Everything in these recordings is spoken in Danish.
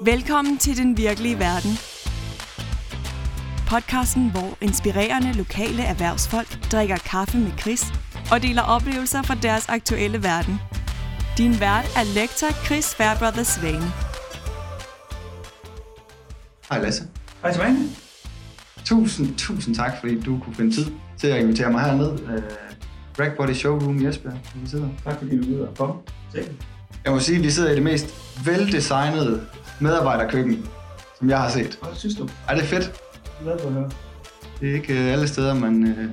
Velkommen til Den Virkelige Verden. Podcasten, hvor inspirerende lokale erhvervsfolk drikker kaffe med Chris og deler oplevelser fra deres aktuelle verden. Din vært er lektor Chris Fairbrother Svane. Hej Lasse. Hej Svane. Tusind, tusind tak, fordi du kunne finde tid til at invitere mig herned. Uh, Rack Body Showroom i Esbjerg, hvor vi sidder. Tak fordi du vil komme. Jeg må sige, at vi sidder i det mest veldesignede medarbejderkøkken, som jeg har set. Hvad synes du? Ej, det er fedt. Glad for at høre. Det er ikke uh, alle steder, man... Uh...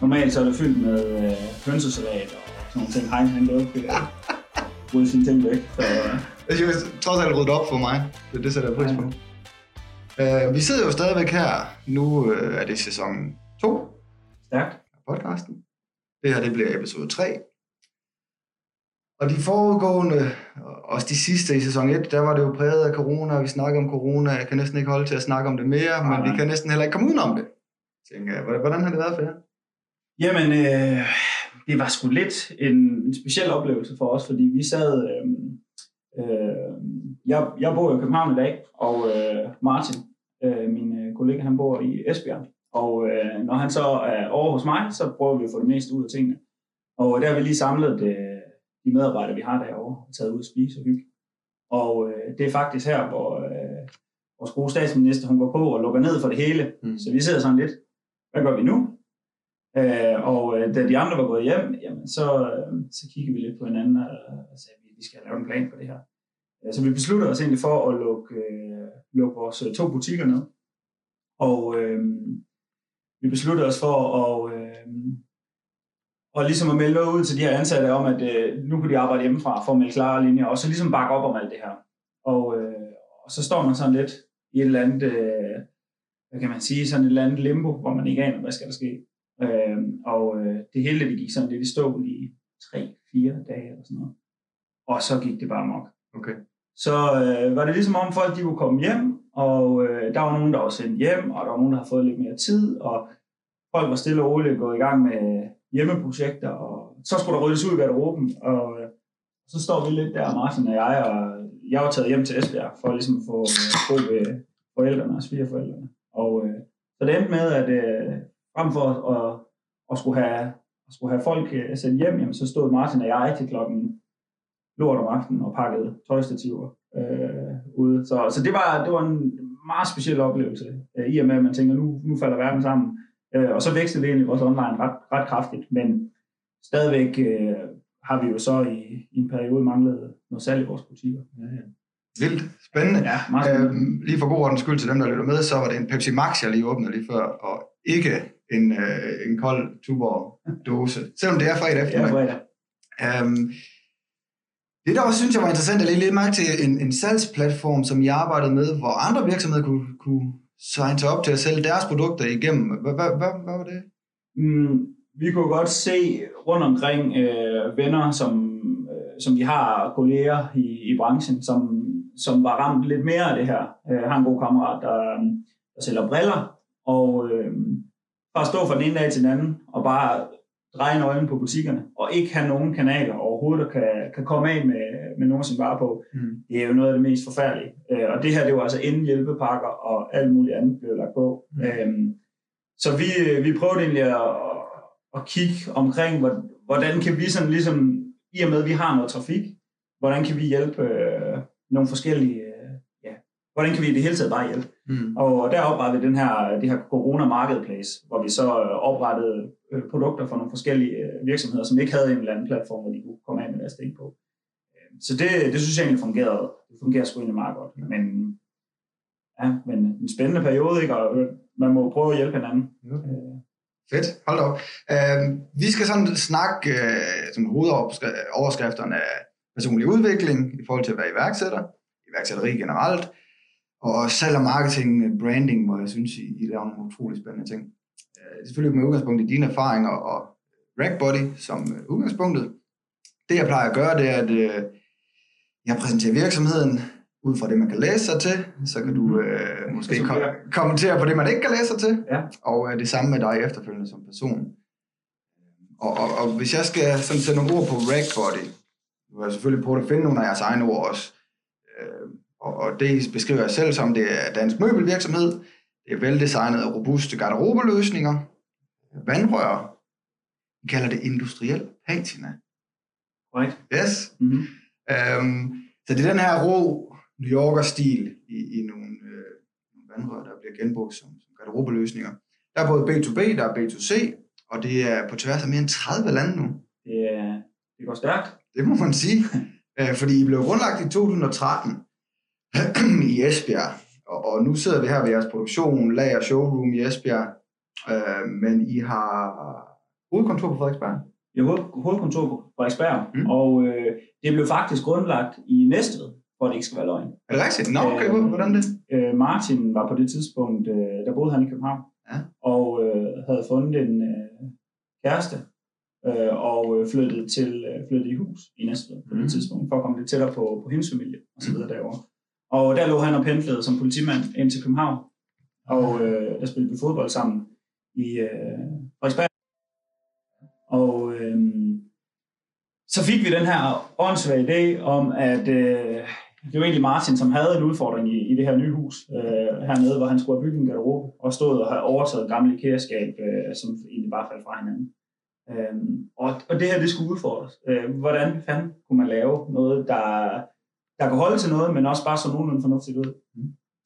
Normalt så er det fyldt med øh, hønsesalat og sådan nogle ting. Hej, han kan ikke øh, rydde sine ting væk. Så, øh, Jeg synes, trods alt ryddet op for mig. Det, det sætter jeg pris på. Uh, vi sidder jo stadigvæk her. Nu uh, er det sæson 2 stærkt. af podcasten. Det her det bliver episode 3. Og de foregående, og også de sidste i sæson 1, der var det jo præget af corona, vi snakker om corona, jeg kan næsten ikke holde til at snakke om det mere, Nej, men vi kan næsten heller ikke komme udenom det. Tænker jeg, hvordan- hvordan har det været for jer? Jamen, øh, det var sgu lidt en, en speciel oplevelse for os, fordi vi sad... Øh, øh, jeg, jeg bor i København i dag, og øh, Martin, øh, min øh, kollega, han bor i Esbjerg. Og øh, når han så er over hos mig, så prøver vi at få det meste ud af tingene. Og der har vi lige samlet øh, de medarbejdere, vi har derovre, og taget ud at spise og hygge. Og øh, det er faktisk her, hvor øh, vores gode statsminister, hun går på og lukker ned for det hele. Mm. Så vi sidder sådan lidt, hvad gør vi nu? Øh, og øh, da de andre var gået hjem, jamen, så, øh, så kiggede vi lidt på hinanden og, og sagde, at vi skal lave en plan for det her. Øh, så vi besluttede os egentlig for at lukke, øh, lukke vores øh, to butikker ned. Og øh, vi besluttede os for at, øh, og ligesom at melde ud til de her ansatte om, at øh, nu kunne de arbejde hjemmefra for at melde klare linjer, og så ligesom bakke op om alt det her. Og, øh, og så står man sådan lidt i et eller andet, øh, hvad kan man sige, sådan et eller andet limbo, hvor man ikke aner, hvad skal der ske. Øh, og øh, det hele det gik sådan lidt i stå i tre-fire dage eller sådan noget. Og så gik det bare amok. Okay. Så øh, var det ligesom om folk de kunne komme hjem, og øh, der var nogen, der var sendt hjem, og der var nogen, der havde fået lidt mere tid, og folk var stille og roligt gået i gang med hjemmeprojekter, og så skulle der ryddes ud i garderoben, og så står vi lidt der, Martin og jeg, og jeg var taget hjem til Esbjerg, for ligesom at få øh, bo ved forældrene og svigerforældrene. Og øh, så det endte med, at øh, frem for at, at, at, skulle have, at skulle have folk øh, sendt hjem, jamen, så stod Martin og jeg til klokken lort om aftenen og pakkede tøjstativer øh, ude. Så, så det, var, det var en meget speciel oplevelse, øh, i og med, at man tænker, nu, nu falder verden sammen. Øh, og så vækstede det egentlig vores online ret, ret kraftigt, men stadigvæk øh, har vi jo så i, i en periode manglet noget salg i vores butikker. Ja, ja. Vildt. Spændende. ja meget spændende. Øhm, lige for god ordens skyld til dem, der lytter med, så var det en Pepsi Max, jeg lige åbnede lige før, og ikke en, øh, en kold Tuborg dåse. Selvom det er fredag Ja, eftermiddag. fredag. Øhm, det der også synes jeg var interessant, at lige lidt mærke til en, en salgsplatform, som I arbejdede med, hvor andre virksomheder kunne, kunne så han tager op til at sælge deres produkter igennem. Hvad, hvad, hvad, var det? Mm, vi kunne godt se rundt omkring øh, venner, som, øh, som vi har kolleger i, i branchen, som, som var ramt lidt mere af det her. Jeg har en god kammerat, der, øh, der sælger briller, og øh, bare stå fra den ene dag til den anden, og bare dreje nøglen på butikkerne, og ikke have nogen kanaler overhovedet, der kan, kan komme af med, med nogen sin varer på. Mm. Det er jo noget af det mest forfærdelige. Øh, og det her, det var altså inden hjælpepakker og alt muligt andet blev lagt på. Mm. Øhm, så vi, vi prøvede egentlig at, at kigge omkring, hvor- hvordan kan vi sådan ligesom, i og med at vi har noget trafik, hvordan kan vi hjælpe øh, nogle forskellige, øh, ja, hvordan kan vi i det hele taget bare hjælpe? Mm. Og der oprettede vi den her, det her Corona Marketplace, hvor vi så øh, oprettede øh, produkter fra nogle forskellige øh, virksomheder, som ikke havde en eller anden platform, hvor de kunne komme af med deres ting på. Øh, Så det, det synes jeg egentlig fungerede. Det fungerer sgu egentlig meget godt. Men, ja, men en spændende periode, ikke? Og øh, man må prøve at hjælpe hinanden. Øh, Fedt, hold op. Uh, vi skal sådan snakke uh, som hovedoverskrifterne af personlig udvikling i forhold til at være iværksætter, iværksætteri generelt, og salg og marketing, branding, hvor jeg synes, I, I laver nogle utrolig spændende ting. Uh, selvfølgelig med udgangspunkt i dine erfaringer og Rackbody som uh, udgangspunktet. Det jeg plejer at gøre, det er, at uh, jeg præsenterer virksomheden ud fra det, man kan læse sig til. Så kan du uh, måske Så kom- kommentere på det, man ikke kan læse sig til Ja. og øh, det samme med dig efterfølgende som person. Og, og, og hvis jeg skal sådan sætte nogle ord på Ragbody, nu har jeg selvfølgelig prøvet at finde nogle af jeres egne ord også, øh, Og, og det beskriver jeg selv som, det er dansk møbelvirksomhed. Det er veldesignede og robuste garderobeløsninger. Vandrør. Vi kalder det industriel patina. Right. Yes. Mm-hmm. Um, så det er den her rå New Yorker-stil i, i nogle, øh, nogle vandrør, der bliver genbrugt som, som garderobeløsninger. Der er både B2B, der er B2C, og det er på tværs af mere end 30 lande nu. Det, er- det går stærkt. Det må man sige. Øh, Fordi I blev grundlagt i 2013 i Esbjerg. Og, og nu sidder vi her ved jeres produktion, lager showroom i Esbjerg. Øh, men I har hovedkontor på Frederiksberg. Vi har hoved, hovedkontor på Frederiksberg, Mm. mm. og øh, det blev faktisk grundlagt i Næstved, for at det ikke skal være løgn. Er det rigtigt? Nå, okay, hvor- hvordan det? Øh, Martin var på det tidspunkt, øh, der boede han i København, Ja. og øh, havde fundet en øh, kæreste, øh, og øh, flyttet, til, øh, flyttet i hus i Næstved på Mhm. det tidspunkt, for at komme lidt tættere på, på hendes familie og så videre derovre. Og der lå han og pendlede som politimand ind til København, og øh, der spillede vi fodbold sammen i øh, Frederiksberg. Og øh, så fik vi den her åndssvage idé om, at øh, det var egentlig Martin, som havde en udfordring i, i det her nye hus øh, hernede, hvor han skulle have bygget en garderobe og stod og havde overtaget et gammelt IKEA-skab, øh, som egentlig bare faldt fra hinanden. Øh, og, og det her, det skulle udfordres. Øh, hvordan fanden kunne man lave noget, der, der kunne holde til noget, men også bare så nogenlunde fornuftigt ud.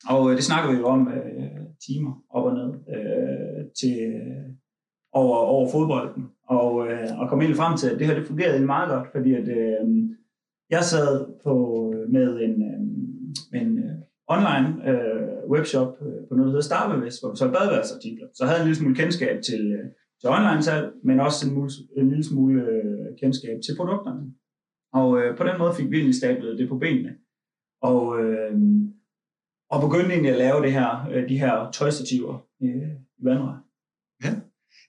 Og øh, det snakker vi jo om øh, timer op og ned øh, til, øh, over, over fodbolden. Og, øh, og kom egentlig frem til, at det her det fungerede meget godt, fordi at, øh, jeg sad på, med en, øh, en øh, online øh, webshop øh, på noget, der hedder Starbevæs, hvor vi solgte badeværelsesartikler. Så jeg havde en lille smule kendskab til, øh, til online-salg, men også en, en lille smule øh, kendskab til produkterne. Og øh, på den måde fik vi egentlig stablet det på benene. Og, øh, og begyndte egentlig at lave det her, øh, de her tøjstativer øh, i vandrør.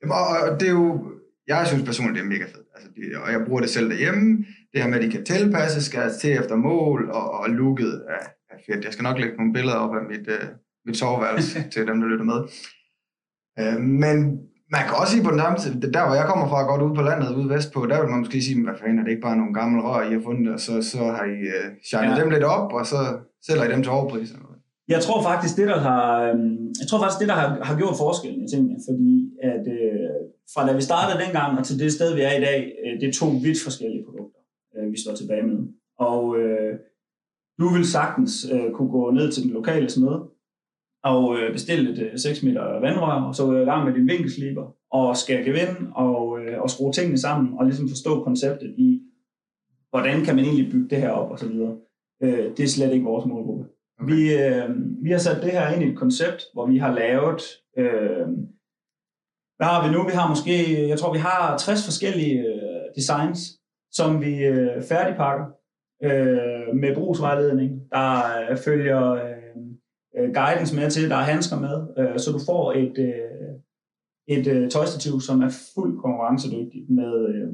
Jamen, og, og det er jo, jeg synes personligt, det er mega fedt. Altså, det, og jeg bruger det selv derhjemme. Det her med, at de kan tilpasses, skal til efter mål, og, og looket er, er fedt. Jeg skal nok lægge nogle billeder op af mit, øh, mit soveværelse til dem, der lytter med. Øh, men man kan også sige på den samme det der hvor jeg kommer fra, godt ude på landet, ude vestpå, der vil man måske sige, hvad fanden er det ikke bare nogle gamle rør, I har fundet, og så, så har I øh, shinet Ja. dem lidt op, og så sælger I dem til overpriser. Jeg tror faktisk, det der har, øhm, jeg tror faktisk, det der har, har gjort forskellen i tingene, fordi at øh, fra da vi startede dengang og til det sted, vi er i dag, øh, det er to vidt forskellige produkter, øh, vi står tilbage med. Og øh, du vil sagtens øh, kunne gå ned til den lokale smed og øh, bestille et øh, 6 meter vandrør, og så gå i gang med din vinkelsliber og skære gevind og, øh, og skrue tingene sammen og ligesom forstå konceptet i, hvordan kan man egentlig bygge det her op og så videre. Øh, det er slet ikke vores målgruppe. Okay. Vi, øh, vi har sat det her ind i et koncept, hvor vi har lavet... Øh, hvad har vi nu? Vi har måske, jeg tror, vi har 60 forskellige øh, designs, som vi øh, færdigpakker øh, med brugsvejledning. Der øh, følger øh, øh, guidance med til, der er handsker med, øh, så du får et, øh, et øh, tøjstativ, som er fuldt konkurrencedygtigt med, øh,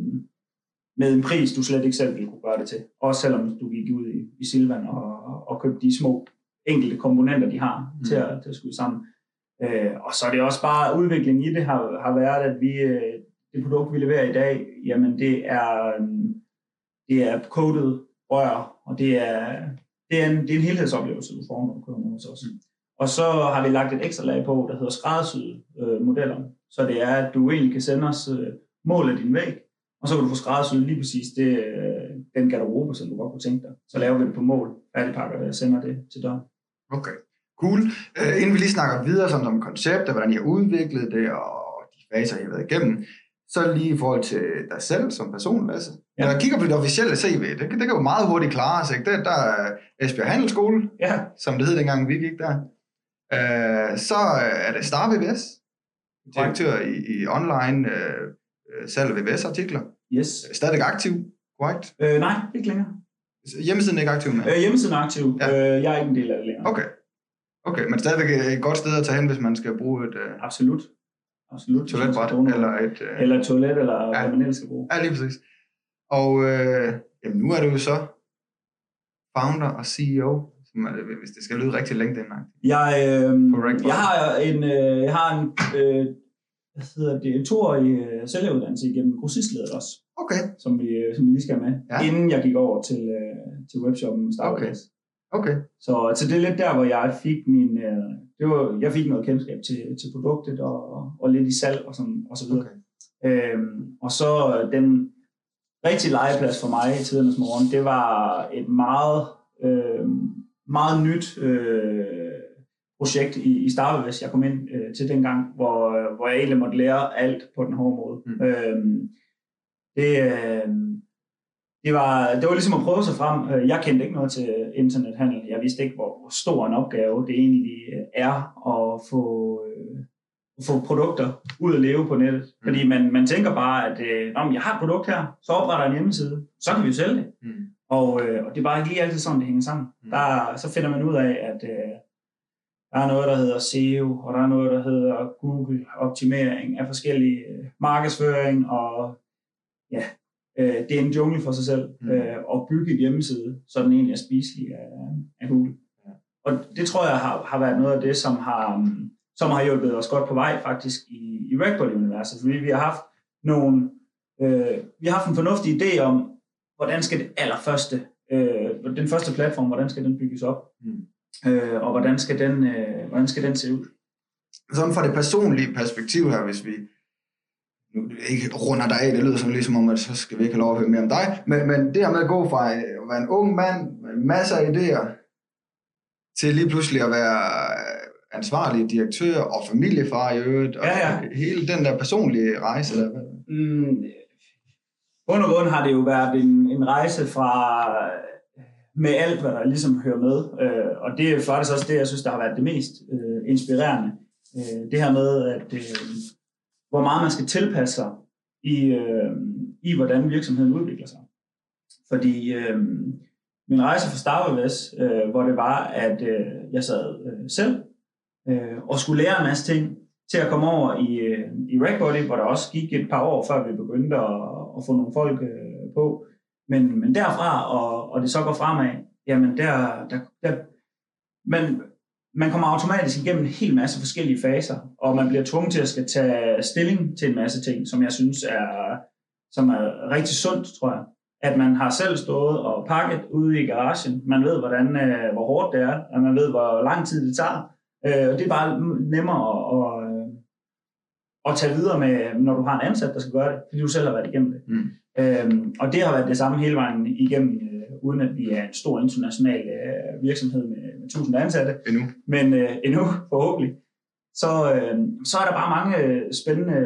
med en pris, du slet ikke selv ville kunne gøre det til. Også selvom du gik ud i, i Silvan og, og købte de små enkelte komponenter, de har mm. til, at, til at skyde sammen. Øh, og så er det også bare, udviklingen i det har, har været, at vi, øh, det produkt, vi leverer i dag, jamen det er, øh, det er coated rør, og det er, det er, en, det er en helhedsoplevelse, du får, når du køber noget hos os. Og så har vi lagt et ekstra lag på, der hedder skræddersyede øh, modeller. Så det er, at du egentlig kan sende os øh, mål af din væg, og så kan du få skræddersyet lige præcis det, øh, den garderobe, som du godt kunne tænke dig. Så laver vi det på mål, færdigpakker det og sender det til dig. Okay, cool. Uh, inden vi lige snakker videre sådan om koncepter, hvordan I har udviklet det, og de faser, I har været igennem, så lige i forhold til dig selv som person, Lasse. Ja. Når jeg kigger på det officielle CV, det, det kan jo meget hurtigt klare sig. Der, der er Esbjerg Handelsskole, Ja, som det hed dengang, vi gik der. Uh, så er det Star VVS, direktør i, i online uh, salg af VVS-artikler. yes. Stadig aktiv, korrekt? Øh, nej, ikke længere. Hjemmesiden er ikke aktiv med. Øh, hjemmesiden er aktiv. Ja. Øh, jeg er ikke en del af det længere. Okay. Okay, men stadigvæk et godt sted at tage hen, hvis man skal bruge et uh, Absolut. Absolut. toiletbræt eller et... Uh, eller et toilet, eller Ja. hvad man ellers skal bruge. Ja, lige præcis. Og øh, jamen, nu er du jo så founder og CEO, som er, hvis det skal lyde rigtig længe den Jeg, øh, jeg har en, øh, jeg har en, øh, hvad hedder det, en toårig øh, sælgeruddannelse igennem grossistledet også, Okay, som vi, øh, som vi lige skal med, ja. inden jeg gik over til, øh, til webshoppen Starbucks. Okay. Okay. Så, så det er lidt der, hvor jeg fik min, øh, det var, jeg fik noget kendskab til, til produktet og, og lidt i salg og, sådan, og så videre. okay. Øhm, og så den rigtige legeplads for mig i tidernes morgen, det var et meget, øh, meget nyt øh, projekt i, i Starbevæs, jeg kom ind øh, til dengang, hvor, hvor jeg egentlig måtte lære alt på den hårde måde. Mm. Øhm, det, øh, det, var, det var ligesom at prøve sig frem. Øh, Jeg kendte ikke noget til internethandel. Jeg vidste ikke, hvor, stor en opgave det egentlig er at få, øh, få produkter ud at leve på nettet. Mm. Fordi man, man tænker bare, at øh, Nå, jeg har et produkt her, så opretter jeg en hjemmeside, så kan vi jo sælge det. Mm. Og, øh, og det er bare ikke lige altid sådan, det hænger sammen. Mm. Der, så finder man ud af, at øh, der er noget, der hedder SEO, og der er noget, der hedder Google-optimering af forskellige øh, markedsføring, og ja, øh, det er en jungle for sig selv Mm. øh, at bygge et hjemmeside, så den egentlig er spiselig af, af Google. Ja. Og det tror jeg har, har været noget af det, som har, um, som har hjulpet os godt på vej faktisk i, i Ragbody-universet, fordi vi har haft nogle, øh, vi har haft en fornuftig idé om, hvordan skal det allerførste, øh, den første platform, hvordan skal den bygges op, Mm. øh, og hvordan skal, den, øh, hvordan skal den se ud. Sådan fra det personlige perspektiv her, hvis vi nu ikke runder dig af, det lyder som ligesom om, at så skal vi ikke have lov at høre mere om dig, men, men det her med at gå fra at være en ung mand med masser af idéer, til lige pludselig at være ansvarlig direktør og familiefar i øvrigt, og Ja, ja. hele den der personlige rejse der. Mm, bund og grund har det jo været en, en rejse fra med alt, hvad der ligesom hører med. Øh, og det er faktisk også det, jeg synes, der har været det mest øh, inspirerende. Øh, det her med, at øh, hvor meget man skal tilpasse sig i, øh, i hvordan virksomheden udvikler sig. Fordi øh, min rejse fra Starbucks, øh, hvor det var, at øh, jeg sad øh, selv øh, og skulle lære en masse ting, til at komme over i, øh, i Ragbody, hvor der også gik et par år, før vi begyndte at, at få nogle folk øh, på. Men, men derfra, og, og det så går fremad, jamen der, der, der man, man kommer automatisk igennem en hel masse forskellige faser, og man bliver tvunget til at skal tage stilling til en masse ting, som jeg synes er, som er rigtig sundt, tror jeg. At man har selv stået og pakket ude i garagen. Man ved, hvordan, øh, hvor hårdt det er, og man ved, hvor lang tid det tager. Øh, og det er bare nemmere at, at, øh, at tage videre med, når du har en ansat, der skal gøre det, fordi du selv har været igennem det. Mm. Øhm, og det har været det samme hele vejen igennem, uden at vi er en stor international øh, virksomhed med, med 1000 ansatte, Endnu. men øh, endnu forhåbentlig. Så, øh, så er der bare mange øh, spændende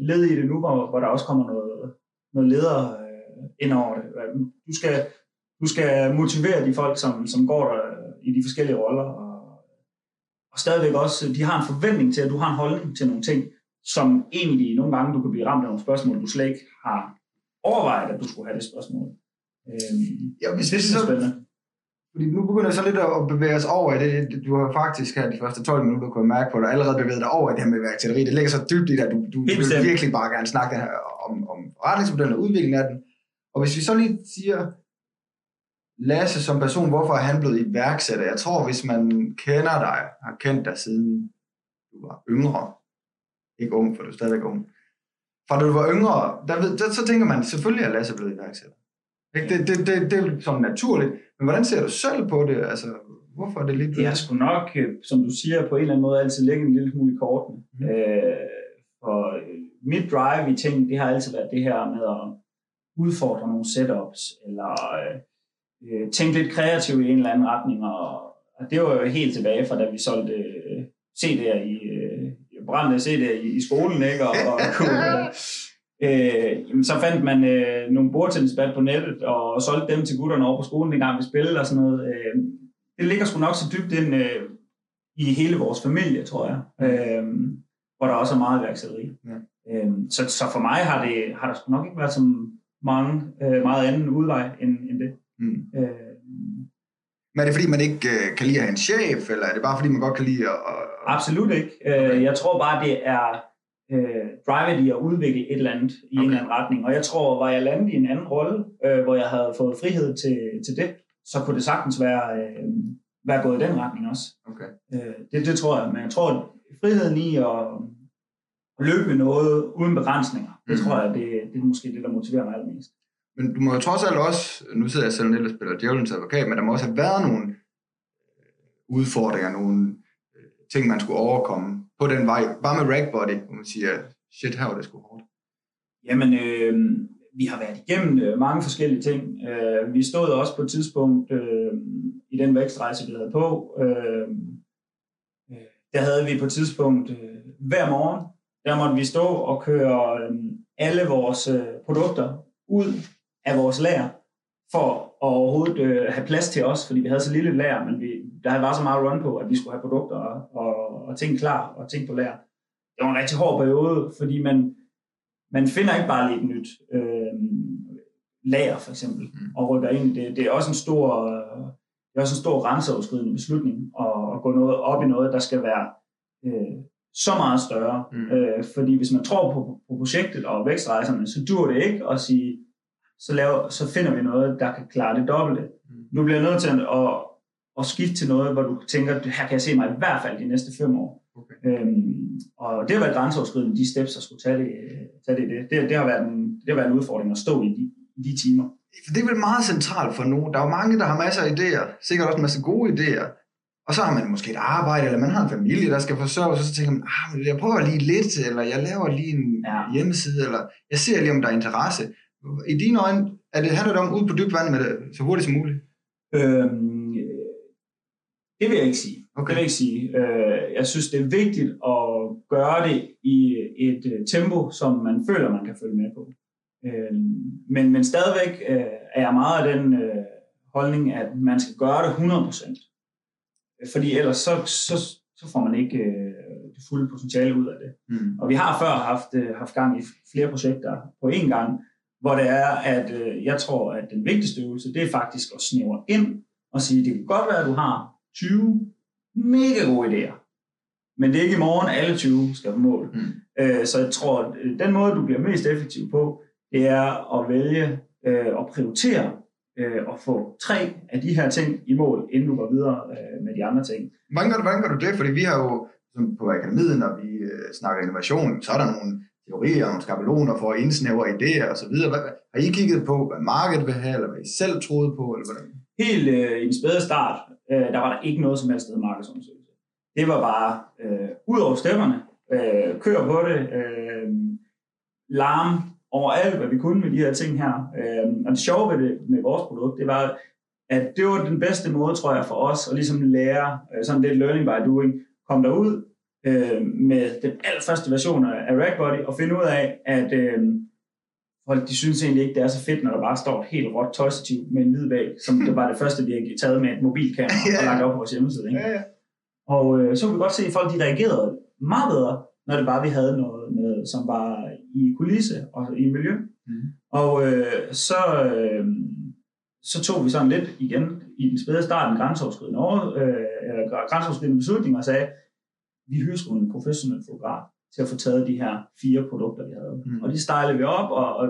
led i det nu, hvor, hvor der også kommer noget, noget leder øh, ind over det. Du skal, du skal motivere de folk, som, som går der i de forskellige roller, og, og stadigvæk også, de har en forventning til, at du har en holdning til nogle ting, som egentlig nogle gange, du kan blive ramt af nogle spørgsmål, du slet ikke har overvejet, at du skulle have det spørgsmål. Øhm, Ja, hvis, det jeg er så, spændende. fordi nu begynder jeg så lidt at bevæge os over i det. Du har faktisk her de første 12 minutter, kunne jeg mærke på dig, allerede bevæget dig over i det her med iværksætteri. Det ligger så dybt i dig, du, du, vil virkelig bare gerne snakke her om, om forretningsmodellen og udviklingen af den. Og hvis vi så lige siger, Lasse som person, hvorfor er han blevet iværksætter? Jeg tror, hvis man kender dig, har kendt dig siden du var yngre, ikke ung, for du er stadigvæk ung, fra da du var yngre, der, ved- der, så tænker man, selvfølgelig er Lasse blevet iværksætter. Det, det, det, det er sådan naturligt. Men hvordan ser du selv på det? Altså, hvorfor er det lige Det har sgu nok, øh, som du siger, på en eller anden måde altid ligget en lille smule i kortene. Mm. Øh, og øh, mit drive i ting, det har altid været det her med at udfordre nogle setups, eller øh, øh, tænke lidt kreativt i en eller anden retning. Og, og det var jo helt tilbage fra, da vi solgte øh, CD'er i, øh, brændte CD'er i, i skolen, ikke? Og, og kunne, øh, jamen, så fandt man øh, nogle bordtennisbat på nettet, og solgte dem til gutterne over på skolen, dengang vi spillede og sådan noget. Øh, det ligger sgu nok så dybt ind øh, i hele vores familie, tror jeg. Øh, hvor der også er meget iværksætteri. Ja. Øh, så, så for mig har, det, har der sgu nok ikke været så mange, øh, meget anden udvej end, end det. Mm. Øh, Men er det fordi, man ikke øh, kan lide at have en chef, eller er det bare fordi, man godt kan lide at... at absolut ikke. Øh, jeg tror bare, det er øh, drivet i at udvikle et eller andet i okay. en eller anden retning. Og jeg tror, var jeg landet i en anden rolle, øh, hvor jeg havde fået frihed til, til det, så kunne det sagtens være, øh, være gået i den retning også. okay. Øh, det, det tror jeg, men jeg tror, at friheden i at, at løbe med noget uden begrænsninger, det Mhm. tror jeg, det, det er måske det, der motiverer mig allermest. Men du må jo trods alt også, nu sidder jeg selv lidt og spiller djævelens advokat, men der må også have været nogle udfordringer, nogle øh, ting, man skulle overkomme på den vej. Bare med Ragbody, hvor man siger, shit, her var det sgu hårdt. Jamen, øh, vi har været igennem øh, mange forskellige ting. Øh, vi stod også på et tidspunkt øh, i den vækstrejse, vi havde på. Øh, øh, der havde vi på et tidspunkt øh, hver morgen, der måtte vi stå og køre øh, alle vores øh, produkter ud af vores lager for at overhovedet øh, have plads til os, fordi vi havde så lille lager, men vi, der var så meget run på, at vi skulle have produkter og, og, og ting klar og ting på lager. Det var en rigtig hård periode, fordi man, man finder ikke bare lige et nyt øh, lager, for eksempel, mm. og rykker ind det. Det er også en stor, det er også en stor grænseoverskridende beslutning at, at gå noget op i noget, der skal være øh, så meget større. Mm. Øh, fordi hvis man tror på, på projektet og vækstrejserne, så dur det ikke at sige, så, laver, så finder vi noget, der kan klare det dobbelte. Mm. Du bliver nødt til at, at skifte til noget, hvor du tænker, her kan jeg se mig i hvert fald de næste fem år. Okay. Øhm, og det har været grænseoverskridende, de steps, der skulle tage det, tage det, det. det. Det, har været en, det har været en udfordring at stå i de, i de timer. Det er vel meget centralt for nogen. Der er jo mange, der har masser af idéer, sikkert også en masse gode idéer, og så har man måske et arbejde, eller man har en familie, der skal forsørge, så tænker man, ah, jeg prøver lige lidt, eller jeg laver lige en ja. hjemmeside, eller jeg ser lige, om der er interesse. I dine øjne, er det, handler det om ud på dybt vand med det så hurtigt som muligt? Øhm, det vil jeg ikke sige. Okay. Det vil jeg ikke sige. Øh, jeg synes, det er vigtigt at gøre det i et øh, tempo, som man føler, man kan følge med på. Øhm, men, men stadigvæk øh, er jeg meget af den holdning, at man skal gøre det 100%. Fordi ellers så, så, så får man ikke det fulde potentiale ud af det. Mm. Og vi har før haft, haft gang i flere projekter på én gang, hvor det er, at øh, jeg tror, at den vigtigste øvelse, det er faktisk at snævre ind og sige, det kan godt være, at du har 20 mega gode idéer, men det er ikke i morgen, alle 20 skal på mål. Mm. Øh, så jeg tror, at øh, den måde, du bliver mest effektiv på, det er at vælge øh, at prioritere øh, at få tre af de her ting i mål, inden du går videre øh, med de andre ting. Hvordan gør, du, hvordan gør du det? Fordi vi har jo som på akademiet, når vi øh, snakker innovation, så er der nogle teorier, nogle skabeloner for at indsnævre idéer osv. Har I kigget på, hvad markedet vil have, eller hvad I selv troede på? Eller hvordan? Helt øh, i den spæde start, øh, der var der ikke noget som helst, sted markedsundersøgelse. Det var bare øh, ud over stemmerne, øh, kør på det, øh, larm, over alt, hvad vi kunne med de her ting her. Øh, og det sjove ved det, med vores produkt, det var, at det var den bedste måde, tror jeg, for os at ligesom lære, øh, sådan lidt learning by doing, kom derud øh, med den allerførste version af Ragbody og finde ud af, at øh, folk de synes egentlig ikke, det er så fedt, når der bare står et helt råt tøjstativ med en hvid væg, som det var det første, vi har taget med et mobilkamera og lagt op på vores hjemmeside. Ikke? Ja, ja. Og øh, så kunne vi godt se, at folk de reagerede meget bedre, når det bare vi havde noget med, som var i kulisse og i miljø. Mm. Og øh, så, øh, så tog vi sådan lidt igen i den spæde start en grænseoverskridende, over, øh, grænseoverskridende beslutning og sagde, vi hyrer sgu en professionel fotograf til at få taget de her fire produkter, vi havde. Mm. Og de stejlede vi op, og, og,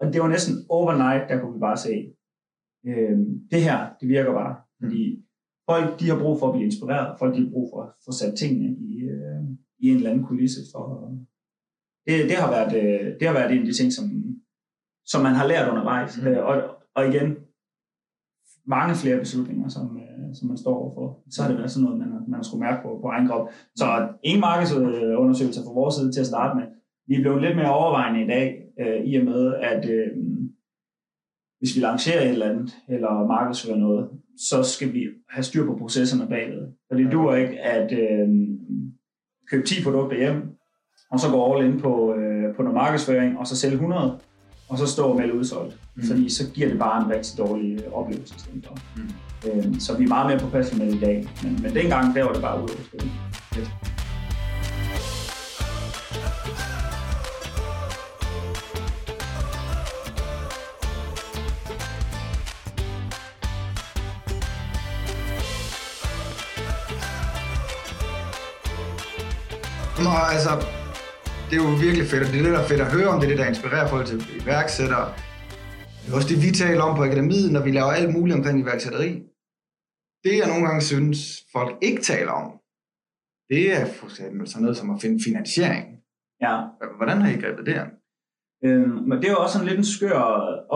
og det var næsten overnight, der kunne vi bare se, øh, det her, det virker bare. Mm. Fordi folk, de har brug for at blive inspireret, folk, de har brug for at få sat tingene i, øh, i en eller anden kulisse for, det, det, har været, øh, det har været en af de ting, som, som man har lært undervejs. Mm. Og, og igen, mange flere beslutninger, som, øh, som man står overfor. Så har det været sådan noget, man, man har skulle mærke på, på egen krop. Så ingen markedsundersøgelser fra vores side til at starte med. Vi er blevet lidt mere overvejende i dag, øh, i og med, at øh, hvis vi lancerer et eller andet, eller markedsfører noget, så skal vi have styr på processerne bagved. For det duer ikke at øh, købe 10 produkter hjem, og så gå all in på, øh, på noget markedsføring, og så sælge 100, og så stå og melde udsolgt. Mm. Fordi så giver det bare en rigtig dårlig oplevelse for. Mm. Øh, så vi er meget mere påpasselige med det i dag. Men, men dengang, der var det bare ude af Nå, altså, det er jo virkelig fedt, og det er det, der er fedt at høre om, det er det, der inspirerer folk til iværksættere. Det er også det, vi taler om på akademiet, når vi laver alt muligt omkring iværksætteri. Det, jeg nogle gange synes, folk ikke taler om, det er for eksempel sådan noget som at finde finansiering. Ja. Hvordan har I grebet det an? Øhm, men det var også en lidt en skør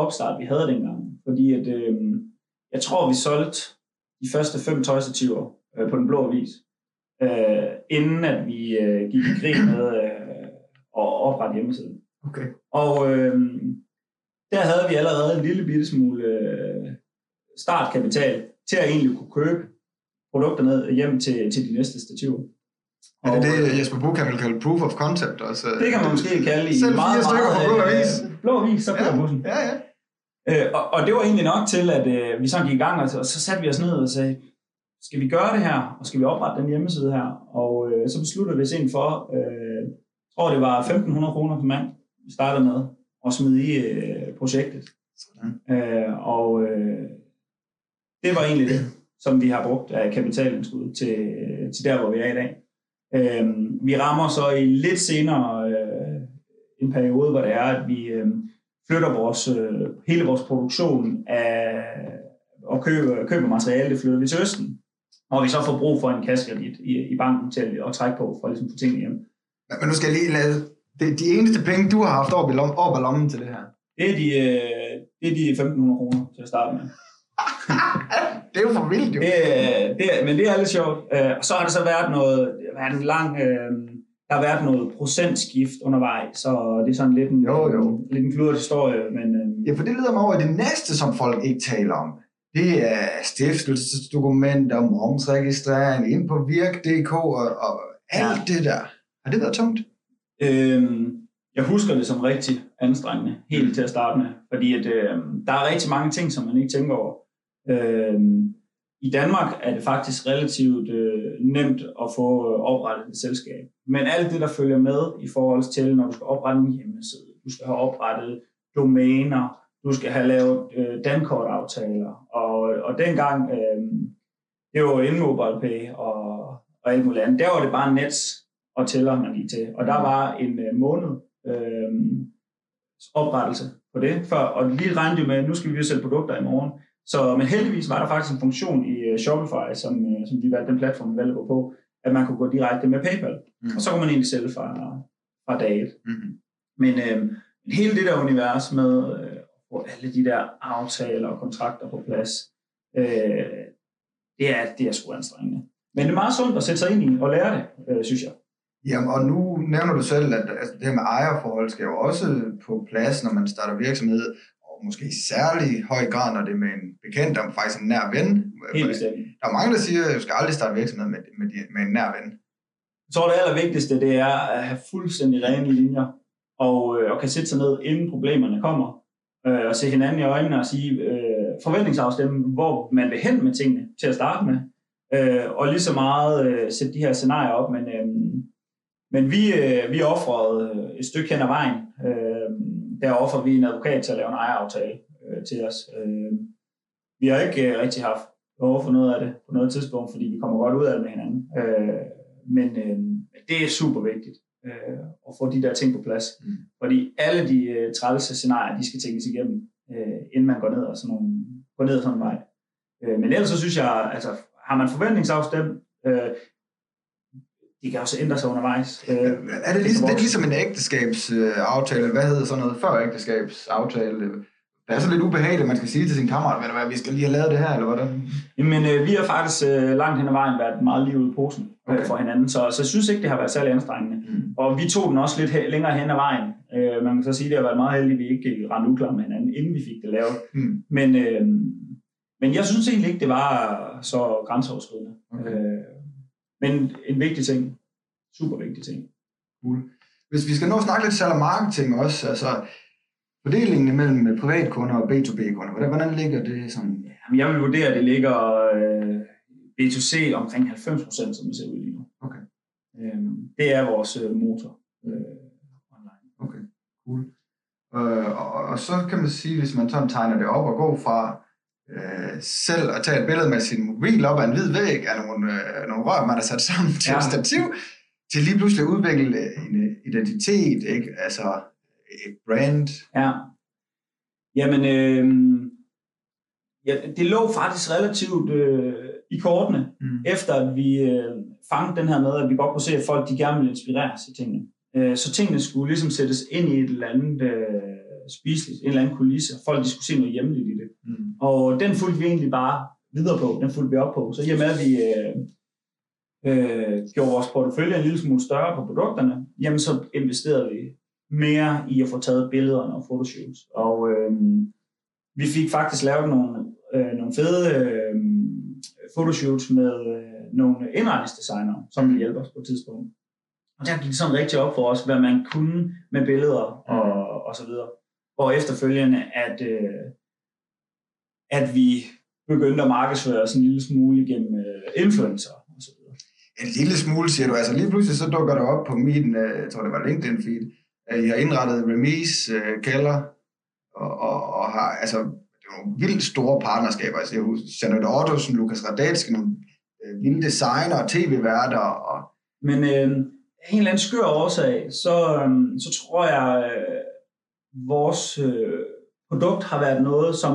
opstart, vi havde dengang. Fordi at, øhm, jeg tror, vi solgte de første fem tøjstativer øh, på den blå avis, øh, inden at vi øh, gik i krig med øh, at oprette hjemmesiden. Okay. Og øh, der havde vi allerede en lille bitte smule øh, startkapital til at egentlig kunne købe produkter ned hjem til, til de næste stativer. Er det Og, det, øh, Jesper Buch vil kalde proof of concept også? det kan man måske kalde i Selv meget, fire stykker meget, på blå øh, avis. Blå avis, så kører Ja. bussen. Ja, ja. Øh, og, og det var egentlig nok til, at øh, vi så gik i gang, og så, og så satte vi os ned og sagde, skal vi gøre det her, og skal vi oprette den hjemmeside her? Og øh, så besluttede vi os ind for, øh, tror det var 1.500 kroner per mand, vi startede med, og smide i øh, projektet. Sådan. Øh, og øh, det var egentlig det, som vi har brugt af kapitalindskud til, til der, hvor vi er i dag. Øh, vi rammer så i lidt senere øh, en periode, hvor det er, at vi øh, flytter vores, øh, hele vores produktion af, og køber, køber materiale, det flytter vi til Østen. Og vi så får brug for en kassekredit i, i banken til at, at trække på, for at ligesom få tingene hjem. Men nu skal jeg lige lade... Det, de eneste penge, du har haft op i, lom, op i lommen til det her. Det er de, øh, det er de 1.500 kroner til at starte med. Det er jo for vildt, jo. Det, er- det, er- men det er lidt sjovt. Øh, Og så har det så været noget, været en lang, øh, der har været noget procentskift undervejs, så det er sådan lidt en, Jo, jo. lidt en kludret historie, men øh, Ja, for det leder mig over i det næste, som folk ikke taler om. Det er stiftelsesdokumenter, momsregistrering, ind på virk.dk og, og alt det der. Har det været tungt? Øhm, jeg husker det som rigtig anstrengende, helt til at starte med, fordi at, øh, der er rigtig mange ting, som man ikke tænker over. Øh, I Danmark er det faktisk relativt øh, nemt at få øh, oprettet et selskab. Men alt det, der følger med i forhold til, når du skal oprette en hjemmeside, du skal have oprettet domæner, du skal have lavet øh, dankortaftaler, og, og dengang, øh, det var jo inden MobilePay og, og alt muligt andet, der var det bare Nets og tæller, man gik til. Og der var en øh, måned øh, oprettelse på det, før, og vi regnede jo med, at nu skal vi jo sælge produkter i morgen. Så, men heldigvis var der faktisk en funktion i øh, Shopify, som, øh, som de valgte, den platform, vi valgte på, at man kunne gå direkte med PayPal. Mm. Og så kunne man egentlig sælge fra, fra dag et. Mm-hmm. Men øh, hele det der univers med øh, at få alle de der aftaler og kontrakter på plads, øh, det, er, det er sgu anstrengende. Men det er meget sundt at sætte sig ind i og lære det, øh, synes jeg. Jamen, og nu nævner du selv, at altså, det her med ejerforhold skal jo også på plads, når man starter virksomhed, og måske i særlig høj grad, når det er med en bekendt, og faktisk en nær ven. Helt bestemt. Der er mange, der siger, at du skal aldrig starte virksomhed med, med, med en nær ven. Jeg tror, det allervigtigste, det er at have fuldstændig rene linjer, og, øh, og kan sætte sig ned, inden problemerne kommer, øh, og se hinanden i øjnene og sige, øh, forventningsafstemme, hvor man vil hen med tingene til at starte med, øh, og lige så meget øh, sætte de her scenarier op, men, øh, men vi, øh, vi offrede øh, et stykke hen ad vejen. Øh, der offrede vi en advokat til at lave en ejeraftale øh, til os. Øh, vi har ikke øh, rigtig haft behov for noget af det på noget tidspunkt, fordi vi kommer godt ud af det med hinanden. Øh, men øh, det er super vigtigt øh, at få de der ting på plads. Mm. Fordi alle de øh, trælse scenarier, de skal tænkes igennem, øh, inden man går ned og sådan nogle, går ned ad sådan en vej. Øh, men ellers så synes jeg, altså har man forventningsafstemt, øh, de kan også ændre sig undervejs. Øh, Er det, ligesom, det er ligesom en ægteskabsaftale? Hvad hedder sådan noget før ægteskabsaftale? Det er så lidt ubehageligt, at man skal sige til sin kammerat, du hvad, vi skal lige have lavet det her, eller hvordan? Jamen, øh, vi har faktisk øh, langt hen ad vejen været meget lige ude i posen øh, Okay. for hinanden, så, så jeg synes ikke, det har været særlig anstrengende. Mm. Og vi tog den også lidt he- længere hen ad vejen. Øh, man kan så sige, at det har været meget heldigt, at vi ikke rendte uklar med hinanden, inden vi fik det lavet. Mm. Men, øh, men jeg synes egentlig ikke, det var så grænseoverskridende. Okay. Øh, men en vigtig ting. Super vigtig ting. Cool. Hvis vi skal nå at snakke lidt salg og marketing også, altså fordelingen mellem privatkunder og B2B-kunder, hvordan, hvordan ligger det sådan? Jamen, jeg vil vurdere, at det ligger øh, B2C omkring 90 procent, som det ser ud lige nu. Okay. Øh, det er vores øh, motor øh, online. Okay, cool. Øh, og, og så kan man sige, hvis man sådan tegner det op og går fra øh, selv at tage et billede med sin mobil op ad en hvid væg af nogle, øh, nogle rør, man har sat sammen til ja. Et stativ, til lige pludselig at udvikle en identitet, ikke? altså et brand. Ja. Jamen, øh, ja, det lå faktisk relativt øh, i kortene, Mm. efter at vi øh, fangede den her med, at vi godt kunne se, at folk de gerne ville inspireres i tingene. Øh, så tingene skulle ligesom sættes ind i et eller andet øh, spiseligt, en eller anden kulisse. Folk de skulle se noget hjemligt i det. Mm. Og den fulgte vi egentlig bare videre på, den fulgte vi op på. Så i og med, at vi, øh, øh, gjorde vores portefølje en lille smule større på produkterne, jamen så investerede vi mere i at få taget billederne og fotoshoots. Og øh, vi fik faktisk lavet nogle, øh, nogle fede øh, fotoshoots med øh, nogle indretningsdesignere, som ville hjælpe os på et tidspunkt. Og der gik det sådan rigtig op for os, hvad man kunne med billeder og, og så videre. Og efterfølgende, at, øh, at vi begyndte at markedsføre sådan en lille smule igennem øh, influencer og så videre. En lille smule, siger du. Altså lige pludselig så dukker det op på min, øh, jeg tror det var LinkedIn feed, at I har indrettet Remis øh, kælder, og, og, og har, altså, det er nogle vildt store partnerskaber. Altså, jeg husker Jeanette Ottosen, Lukas Radatski, nogle øh, vilde designer og tv-værter. Og... Men øh, en eller anden skør årsag, så, øh, så tror jeg, øh, vores øh, produkt har været noget, som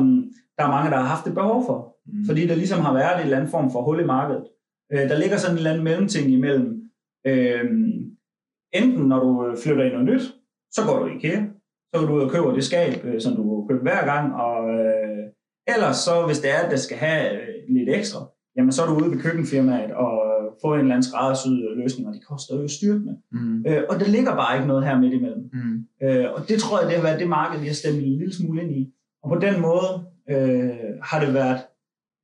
der er mange, der har haft et behov for. Mm. Fordi der ligesom har været en eller anden form for hul i markedet. Øh, der ligger sådan en eller anden mellemting imellem. Øh, enten når du flytter ind noget nyt, så går du i IKEA. Så går du ud og køber det skab, øh, som du køber hver gang. Og, øh, ellers så, hvis det er, at det skal have øh, lidt ekstra, jamen så er du ude ved køkkenfirmaet og få en eller anden skræddersyet løsning, og de koster jo styrtende. Mm. Øh, og der ligger bare ikke noget her midt imellem. Mm. Øh, og det tror jeg, det har været det marked, vi har stemt en lille smule ind i. Og på den måde øh, har det været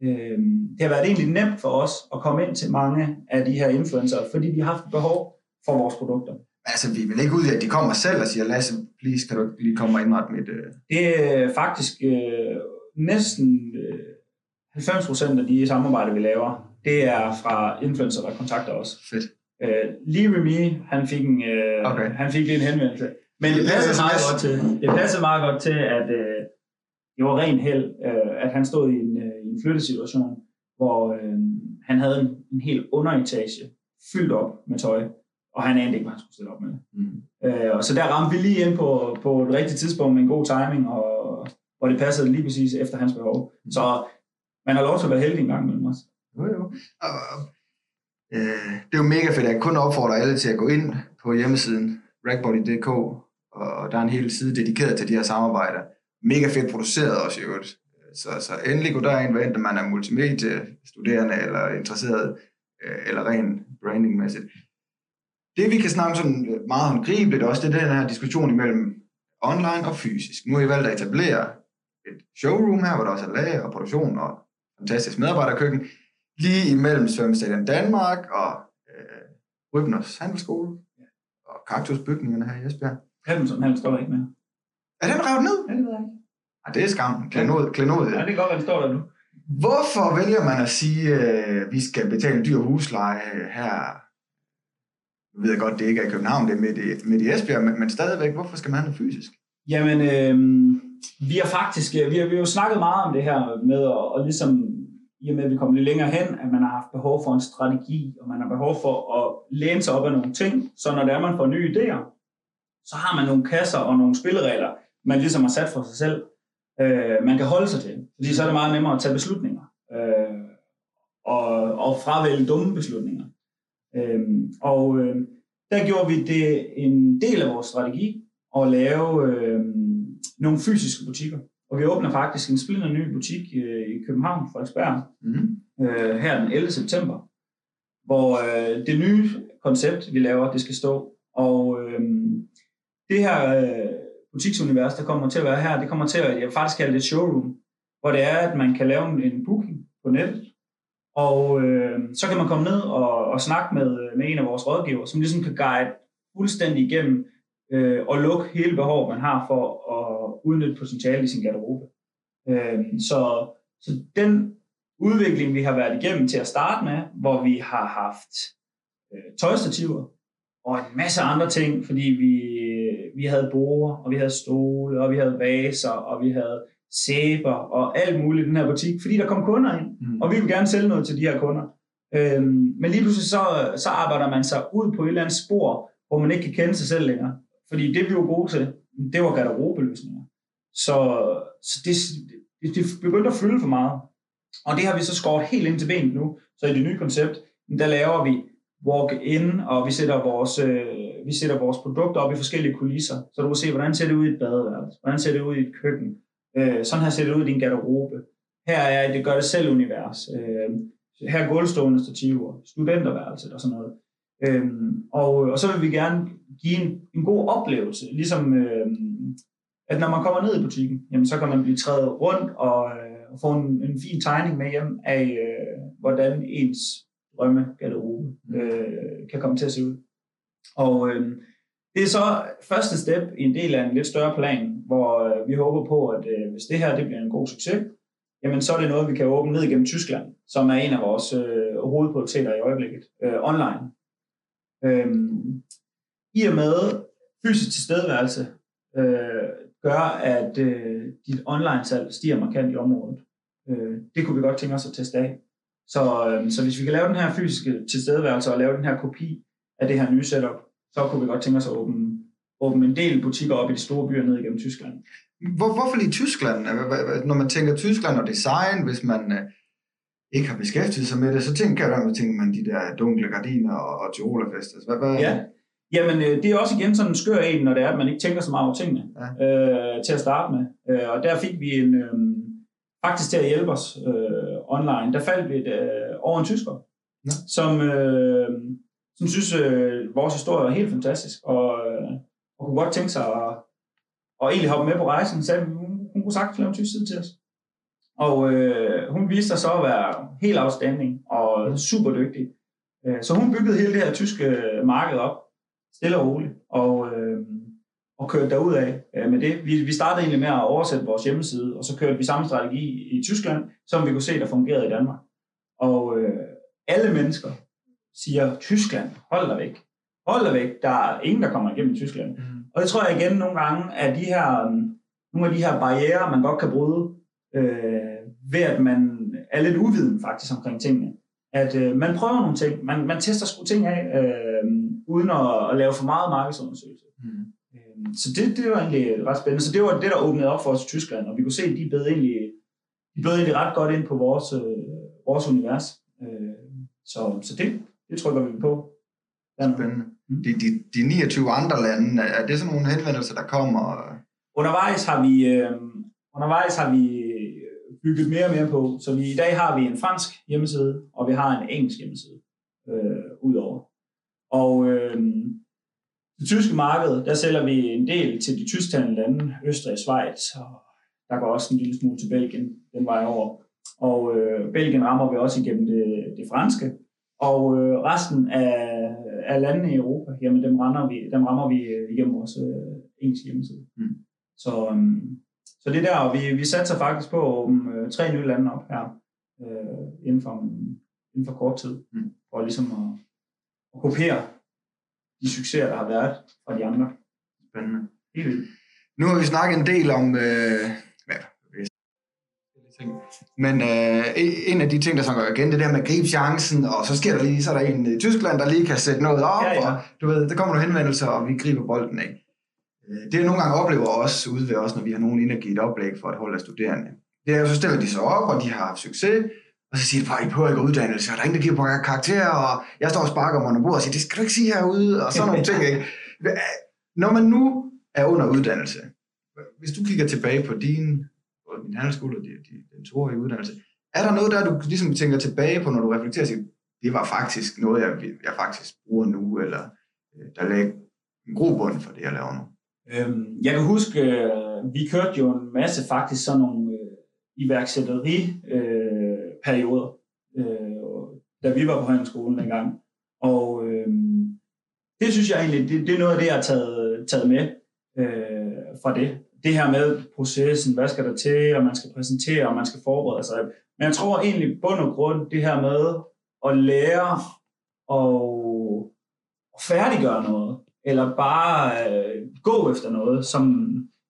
øh, det har været egentlig nemt for os at komme ind til mange af de her influencer, fordi de har haft behov for vores produkter. Altså, vi vil ikke ud i, at de kommer selv og siger, Lasse, please, kan du lige komme og indrette mit... Øh... Det er faktisk øh, næsten øh, 90 procent af de samarbejder, vi laver, det er fra influencer, der kontakter os. Fedt. Øh, lige Remy, han fik en, øh, okay. han fik lige en henvendelse. Men det passer meget godt til, det passer meget godt til, at øh, det var ren held, øh, at han stod i en, øh, i en flyttesituation, hvor øh, han havde en, en hel underetage fyldt op med tøj og han anede ikke, hvad han skulle stille op med. Mm. Øh, og så der ramte vi lige ind på, på et rigtigt tidspunkt med en god timing, og, og det passede lige præcis efter hans behov. Mm. Så man har lov til at være heldig en gang imellem os. Jo, jo. Og, øh, det er jo mega fedt, at jeg kun opfordrer alle til at gå ind på hjemmesiden ragbody.dk, og der er en hel side dedikeret til de her samarbejder. Mega fedt produceret også i øvrigt. Så, så endelig gå derind, hvad enten man er multimediestuderende eller interesseret, øh, eller ren brandingmæssigt det vi kan snakke sådan øh, meget håndgribeligt også, det er den her diskussion imellem online og fysisk. Nu har I valgt at etablere et showroom her, hvor der også er lager og produktion og fantastisk medarbejderkøkken, lige imellem Svømmestadion Danmark og øh, Rybners Handelsskole og Kaktusbygningerne her i Esbjerg. Hamilton, han står ikke mere. Er den revet ned? Ja, det ved jeg ikke. Ja, det er skam. Klenod, klenod. Ja, det er godt, at den står der nu. Hvorfor vælger man at sige, at øh, vi skal betale en dyr husleje her nu ved jeg godt, det ikke er i København, det er midt i, midt i Esbjerg, men, men stadigvæk, hvorfor skal man have det fysisk? Jamen, øh, vi har faktisk, øh, vi har, vi har jo snakket meget om det her med at og ligesom, i og med at vi kommer lidt længere hen, at man har haft behov for en strategi, og man har behov for at læne sig op af nogle ting, så når der er, man får nye idéer, så har man nogle kasser og nogle spilleregler, man ligesom har sat for sig selv, øh, man kan holde sig til. Fordi så er det meget nemmere at tage beslutninger, øh, og, og fravælge dumme beslutninger. Øh, og øh, der gjorde vi det en del af vores strategi at lave øh, nogle fysiske butikker. Og vi åbner faktisk en splinter ny butik øh, i København, Frederiksberg, mm. øh, her den 11. september, hvor øh, det nye koncept, vi laver, det skal stå. Og øh, det her øh, butiksunivers, der kommer til at være her, det kommer til at, jeg faktisk kalde det et showroom, hvor det er, at man kan lave en booking på nettet, og øh, så kan man komme ned og, og snakke med, med en af vores rådgiver, som ligesom kan guide fuldstændig igennem øh, og lukke hele behovet, man har for at udnytte potentiale i sin garderobe. Øh, så, så den udvikling, vi har været igennem til at starte med, hvor vi har haft øh, tøjstativer og en masse andre ting, fordi vi, vi havde borde, og vi havde stole, og vi havde vaser, og vi havde sæber og alt muligt i den her butik, fordi der kom kunder ind, mm. og vi vil gerne sælge noget til de her kunder. Øhm, men lige pludselig så, så arbejder man sig ud på et eller andet spor, hvor man ikke kan kende sig selv længere. Fordi det vi var gode til, det var garderobeløsninger. Så, så det, det, det begyndte at fylde for meget. Og det har vi så skåret helt ind til benet nu. Så i det nye koncept, der laver vi walk-in, og vi sætter vores, øh, vi sætter vores produkter op i forskellige kulisser, så du kan se, hvordan ser det ud i et badeværelse, hvordan ser det ud i et køkken, Øh, sådan her ser det ud i din garderobe. Her er det gør det selv univers. Øh, her er gulvstående stativer, studenterværelset og sådan noget. Øhm, og, og så vil vi gerne give en, en god oplevelse, ligesom øhm, at når man kommer ned i butikken, jamen, så kan man blive træet rundt og, øh, og få en, en fin tegning med hjem af, øh, hvordan ens drømmegarderobe øh, kan komme til at se ud. Og øh, det er så første step i en del af en lidt større plan, hvor øh, vi håber på, at øh, hvis det her det bliver en god succes, jamen så er det noget, vi kan åbne ned igennem Tyskland, som er en af vores øh, hovedprioriteter i øjeblikket, øh, online. Øhm, I og med fysisk tilstedeværelse øh, gør, at øh, dit online-salg stiger markant i området. Øh, det kunne vi godt tænke os at teste af. Så, øh, så hvis vi kan lave den her fysiske tilstedeværelse og lave den her kopi af det her nye setup, så kunne vi godt tænke os at åbne, åbne en del butikker op i de store byer ned igennem Tyskland. Hvor, hvorfor lige Tyskland? Når man tænker Tyskland og design, hvis man øh, ikke har beskæftiget sig med det, så tænker jeg, at tænker man de der dunkle gardiner og, og Tyrolerfest. Altså, hvad, hvad? Ja, Jamen, øh, det er også igen sådan en skør en, når det er, at man ikke tænker så meget over tingene ja. øh, til at starte med. Øh, og der fik vi en, øh, faktisk til at hjælpe os øh, online, der faldt vi et, øh, over en tysker, ja. som, øh, som synes, øh, vores historie er helt fantastisk, og, øh, og kunne godt tænke sig at, og egentlig hoppe med på rejsen, sagde, hun, hun kunne sagtens lave en tysk side til os. Og øh, hun viste sig så at være helt afstanding og super dygtig. Øh, så hun byggede hele det her tyske marked op, stille og roligt, og, øh, og kørte derud af øh, med det. Vi, vi startede egentlig med at oversætte vores hjemmeside, og så kørte vi samme strategi i Tyskland, som vi kunne se, der fungerede i Danmark. Og øh, alle mennesker siger, Tyskland, hold dig væk. Hold dig væk, der er ingen, der kommer igennem Tyskland. Mm. Og det tror jeg igen nogle gange, at de her, nogle af de her barriere, man godt kan bryde, øh, ved at man er lidt uviden faktisk omkring tingene. At øh, man prøver nogle ting, man, man tester sgu ting af, øh, uden at, at lave for meget markedsundersøgelse. Mm. Øh, så det, det var egentlig ret spændende. Så det var det, der åbnede op for os i Tyskland, og vi kunne se, at de bød egentlig, de bød egentlig ret godt ind på vores, øh, vores univers. Øh, så, så det, det trykker vi på. Spændende. Mm. De, de, de 29 andre lande, er det sådan nogle henvendelser, der kommer? Undervejs har vi, øh, undervejs har vi bygget mere og mere på. Så vi, i dag har vi en fransk hjemmeside, og vi har en engelsk hjemmeside øh, udover. Og øh, det tyske marked, der sælger vi en del til de tysktalende lande, Østrig Schweiz, og der går også en lille smule til Belgien den vej over. Og øh, Belgien rammer vi også igennem det, det franske. Og øh, resten af, af landene i Europa, jamen dem, rammer vi, dem rammer vi igennem vores øh, engelske hjemmeside. Mm. Så, øh, så det er der, og vi, vi satser faktisk på om øh, tre nye lande op her øh, inden, for, inden for kort tid, mm. for ligesom at, at kopiere de succeser, der har været fra de andre. Spændende. Helt vildt. Nu har vi snakket en del om, øh, ja, men øh, en af de ting, der så går igen, det der med at gribe chancen, og så sker der lige, så er der en i Tyskland, der lige kan sætte noget op, ja, ja. og du ved, der kommer nogle henvendelser, og vi griber bolden af. Øh, det jeg nogle gange oplever også ude ved os, når vi har nogen ind og et oplæg for et hold af studerende, det er jo, så stiller de sig op, og de har haft succes, og så siger de bare, I behøver ikke uddannelse, og der er ingen, der giver på karakter, og jeg står og sparker mig under bordet og siger, det skal du ikke sige herude, og sådan nogle ting. Ikke? Når man nu er under uddannelse, hvis du kigger tilbage på din, både min handelsskole og din, den toårige uddannelse, er der noget der, du ligesom tænker tilbage på, når du reflekterer og siger, det var faktisk noget, jeg, jeg faktisk bruger nu, eller der lagde en god bund for det, jeg laver nu? Øhm, jeg kan huske, øh, vi kørte jo en masse faktisk sådan nogle øh, iværksætteri-perioder, øh, da vi var på handelsskolen dengang. Og øh, det synes jeg egentlig, det, det er noget af det, jeg har taget, taget med øh, fra det. Det her med processen, hvad skal der til, og man skal præsentere, og man skal forberede sig. Men jeg tror egentlig bund og grund, det her med at lære og, og færdiggøre noget, eller bare øh, gå efter noget, som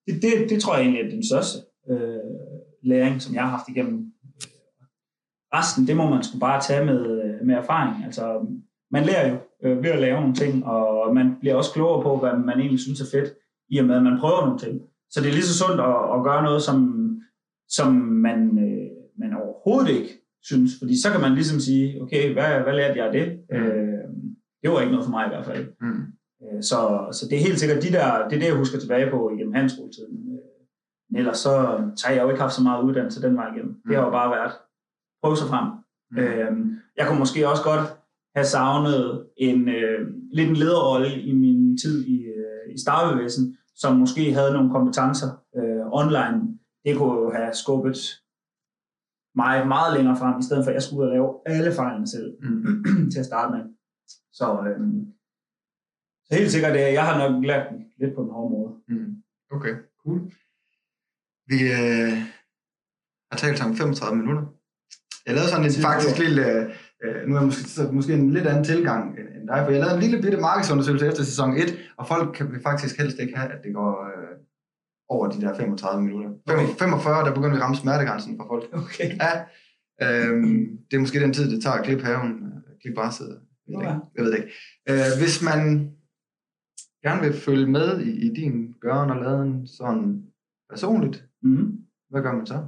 det, det, det tror jeg egentlig er den største øh, læring, som jeg har haft igennem. Resten, det må man sgu bare tage med, med erfaring. Altså, man lærer jo øh, ved at lave nogle ting, og man bliver også klogere på, hvad man egentlig synes er fedt, i og med, at man prøver nogle ting. Så det er lige så sundt at, at gøre noget, som, som man, øh, man overhovedet ikke synes, fordi så kan man ligesom sige, okay, hvad, hvad lærte jeg af det? Mm. Øh, det var ikke noget for mig i hvert fald. Mm. Øh, så, så det er helt sikkert de der, det er det, jeg husker tilbage på igennem handelsskoletiden. Øh, men ellers så, så har jeg jo ikke haft så meget uddannelse den vej igennem. Det har jo bare været prøve sig frem. Mm. Øhm, jeg kunne måske også godt have savnet en øh, lidt en lederrolle i min tid i, øh, i starbevægelsen, som måske havde nogle kompetencer øh, online. Det kunne jo have skubbet mig meget længere frem, i stedet for at jeg skulle ud og lave alle fejlene selv mm. til at starte med. Så, øh, så helt sikkert, at jeg har nok lært den lidt på den hårde måde. Mm. Okay, cool. Vi øh, har talt sammen 35 minutter. Jeg lavede sådan en faktisk lille, øh, nu er jeg måske, måske en lidt anden tilgang end dig, for jeg lavede en lille bitte markedsundersøgelse efter sæson 1, og folk kan vi faktisk helst ikke have, at det går øh, over de der 35 minutter. Okay. 45, der begynder vi at ramme smertegrænsen for folk. Okay. Ja, øh, det er måske den tid, det tager at klippe haven, øh, klippe græsset. Ja. Jeg ved det ikke. Øh, hvis man gerne vil følge med i, i din gøren og laden sådan personligt, Mm-hmm. hvad gør man så?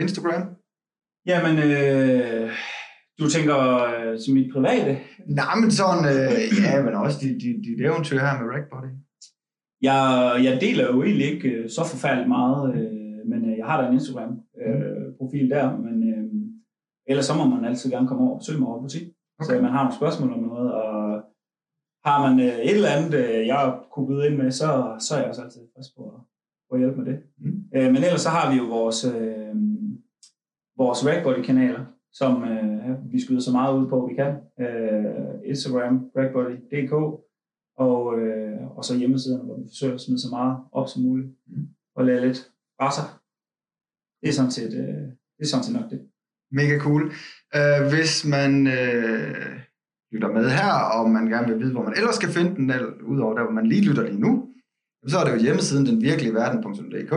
Instagram? Jamen, øh, du tænker øh, som mit private? Nej, men sådan, øh, ja, men også dit, dit, dit eventyr her med Rackbody. Jeg, jeg deler jo egentlig ikke øh, så forfærdeligt meget, øh, men øh, jeg har da en Instagram-profil øh, der, men øh, ellers så må man altid gerne komme over og besøge mig over butik. Okay. Så man har nogle spørgsmål om noget, og har man øh, et eller andet, øh, jeg kunne byde ind med, så, så er jeg også altid frisk på at, på at hjælpe med det. Mm. Øh, men ellers så har vi jo vores, øh, vores Rackbody-kanaler, som øh, vi skyder så meget ud på, vi kan. Øh, Instagram, rackbody.dk, og, øh, og så hjemmesiden, hvor vi forsøger at smide så meget op som muligt, Mm. og lade lidt rasser. Det er sådan set, øh, det er sådan set nok det. Mega cool. Uh, hvis man uh, lytter med her, og man gerne vil vide, hvor man ellers skal finde den, eller udover der, hvor man lige lytter lige nu, så er det jo hjemmesiden denvirkeligverden.dk.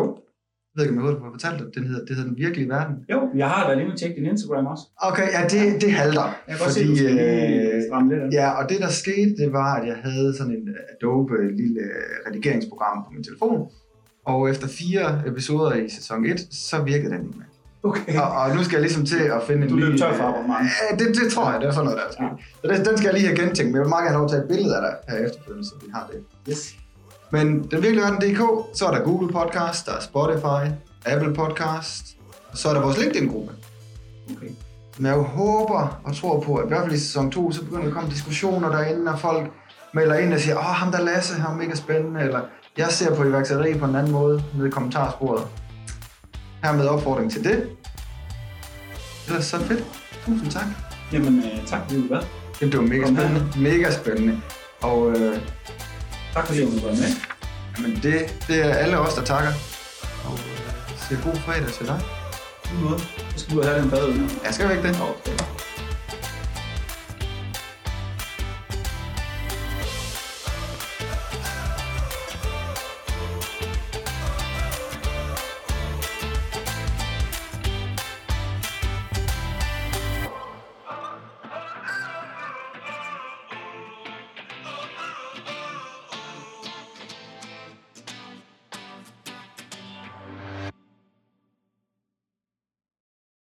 Jeg ved ikke, om jeg har fortalt det. Den hedder, det hedder Den Virkelige Verden. Jo, jeg har da lige tjekket din Instagram også. Okay, ja, det, det halter. Jeg kan godt se, du øh, lidt af. Ja, og det der skete, det var, at jeg havde sådan en Adobe lille redigeringsprogram på min telefon. Og efter fire episoder i sæson 1, så virkede den ikke mere. Okay. Og, og nu skal jeg ligesom til at finde en Du løb ny, tør for abonnement. Ja, det, det tror jeg, det er sådan noget, der er sket. Så den, den skal jeg lige have gentænkt, men jeg vil meget gerne have lov til at tage et billede af dig her efterfølgende, så vi har det. Yes. Men den virkelige verden.dk, så er der Google Podcast, der er Spotify, Apple Podcast, og så er der vores LinkedIn-gruppe. Okay. Men jeg håber og tror på, at i hvert fald i sæson 2, så begynder der at komme diskussioner derinde, og folk melder ind og siger, åh, ham der Lasse, han er mega spændende, eller jeg ser på iværksætteri på en anden måde nede i kommentarsporet. Hermed opfordring til det. Ellers så fedt. Tusind tak. Jamen, øh, tak fordi du var. Jamen, det var mega spændende. Mega spændende. Og øh, Tak fordi du var med. jamen, det, det er alle os, der takker. Og øh, siger god fredag til dig. En måde. Så skal du have den bad ud nu. Jeg skal væk det. Okay.